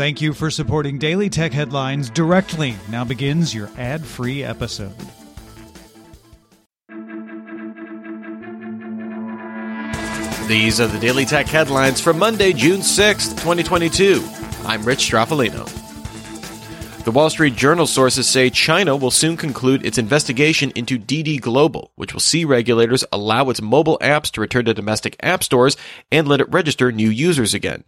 Thank you for supporting Daily Tech Headlines directly. Now begins your ad free episode. These are the Daily Tech headlines for Monday, June 6th, 2022. I'm Rich Stroffolino. The Wall Street Journal sources say China will soon conclude its investigation into Didi Global, which will see regulators allow its mobile apps to return to domestic app stores and let it register new users again.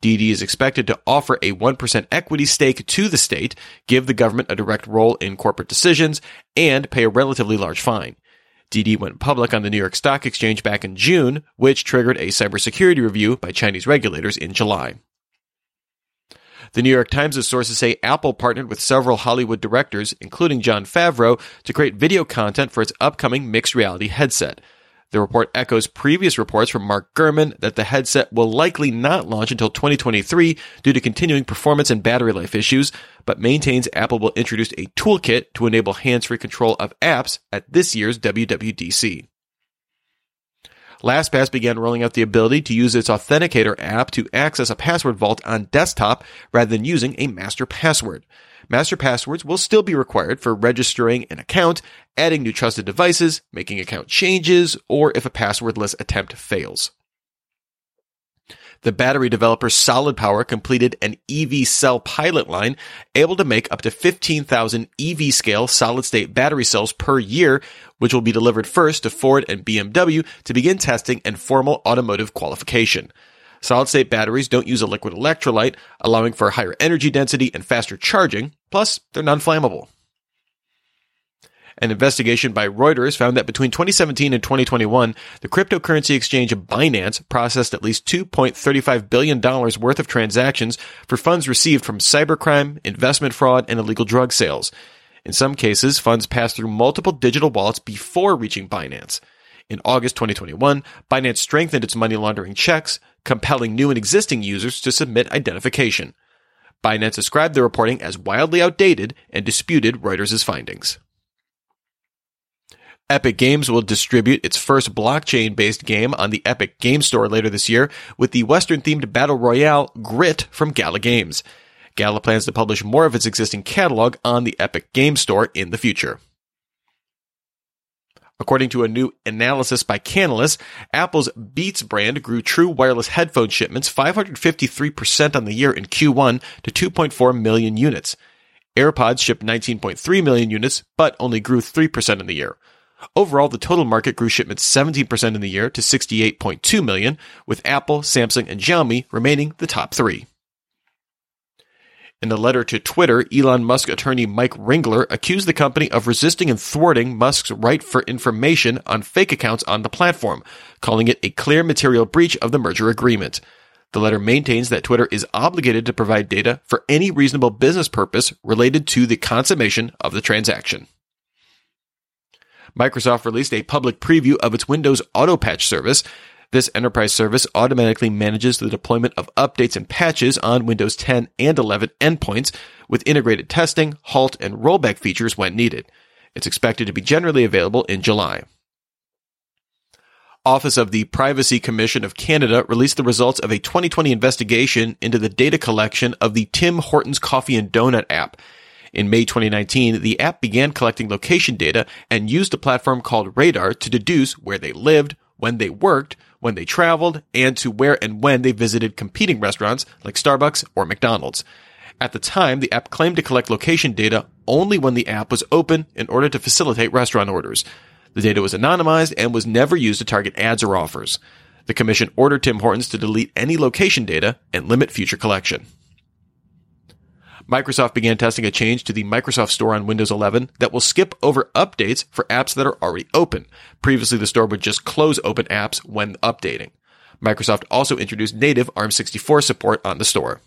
Didi is expected to offer a 1% equity stake to the state, give the government a direct role in corporate decisions, and pay a relatively large fine. Didi went public on the New York Stock Exchange back in June, which triggered a cybersecurity review by Chinese regulators in July. The New York Times' sources say Apple partnered with several Hollywood directors, including Jon Favreau, to create video content for its upcoming mixed reality headset. The report echoes previous reports from Mark Gurman that the headset will likely not launch until 2023 due to continuing performance and battery life issues, but maintains Apple will introduce a toolkit to enable hands-free control of apps at this year's WWDC. LastPass began rolling out the ability to use its Authenticator app to access a password vault on desktop rather than using a master password. Master passwords will still be required for registering an account, adding new trusted devices, making account changes, or if a passwordless attempt fails. The battery developer Solid Power completed an EV cell pilot line able to make up to 15,000 EV scale solid state battery cells per year, which will be delivered first to Ford and BMW to begin testing and formal automotive qualification. Solid state batteries don't use a liquid electrolyte, allowing for higher energy density and faster charging, plus they're non-flammable. An investigation by Reuters found that between 2017 and 2021, the cryptocurrency exchange Binance processed at least $2.35 billion worth of transactions for funds received from cybercrime, investment fraud, and illegal drug sales. In some cases, funds passed through multiple digital wallets before reaching Binance. In August 2021, Binance strengthened its money laundering checks, compelling new and existing users to submit identification. Binance described the reporting as wildly outdated and disputed Reuters' findings. Epic Games will distribute its first blockchain based game on the Epic Game Store later this year with the Western themed battle royale Grit from Gala Games. Gala plans to publish more of its existing catalog on the Epic Game Store in the future. According to a new analysis by Canalys, Apple's Beats brand grew true wireless headphone shipments 553% on the year in Q1 to 2.4 million units. AirPods shipped 19.3 million units, but only grew 3% in the year. Overall, the total market grew shipments 17% in the year to 68.2 million, with Apple, Samsung, and Xiaomi remaining the top three. In a letter to Twitter, Elon Musk attorney Mike Ringler accused the company of resisting and thwarting Musk's right for information on fake accounts on the platform, calling it a clear material breach of the merger agreement. The letter maintains that Twitter is obligated to provide data for any reasonable business purpose related to the consummation of the transaction. Microsoft released a public preview of its Windows Autopatch service. This enterprise service automatically manages the deployment of updates and patches on Windows 10 and 11 endpoints with integrated testing, halt, and rollback features when needed. It's expected to be generally available in July. Office of the Privacy Commission of Canada released the results of a 2020 investigation into the data collection of the Tim Hortons Coffee and Donut app. In May 2019, the app began collecting location data and used a platform called Radar to deduce where they lived, when they worked, when they traveled, and to where and when they visited competing restaurants like Starbucks or McDonald's. At the time, the app claimed to collect location data only when the app was open in order to facilitate restaurant orders. The data was anonymized and was never used to target ads or offers. The commission ordered Tim Hortons to delete any location data and limit future collection. Microsoft began testing a change to the Microsoft Store on Windows 11 that will skip over updates for apps that are already open. Previously, the store would just close open apps when updating. Microsoft also introduced native ARM64 support on the store.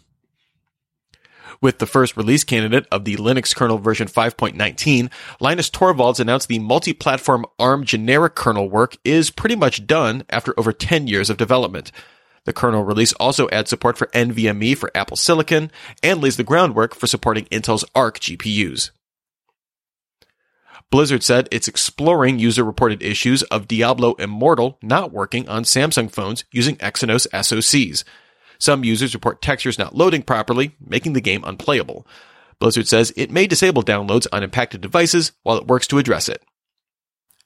With the first release candidate of the Linux kernel version 5.19, Linus Torvalds announced the multi-platform ARM generic kernel work is pretty much done after over 10 years of development. The kernel release also adds support for NVMe for Apple Silicon and lays the groundwork for supporting Intel's Arc GPUs. Blizzard said it's exploring user reported issues of Diablo Immortal not working on Samsung phones using Exynos SoCs. Some users report textures not loading properly, making the game unplayable. Blizzard says it may disable downloads on impacted devices while it works to address it.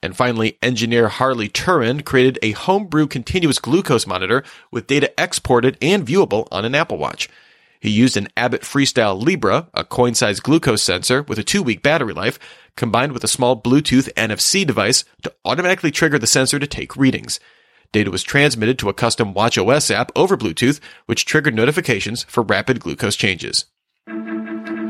And finally, engineer Harley Turan created a homebrew continuous glucose monitor with data exported and viewable on an Apple Watch. He used an Abbott Freestyle Libre, a coin-sized glucose sensor with a two-week battery life, combined with a small Bluetooth NFC device to automatically trigger the sensor to take readings. Data was transmitted to a custom WatchOS app over Bluetooth, which triggered notifications for rapid glucose changes.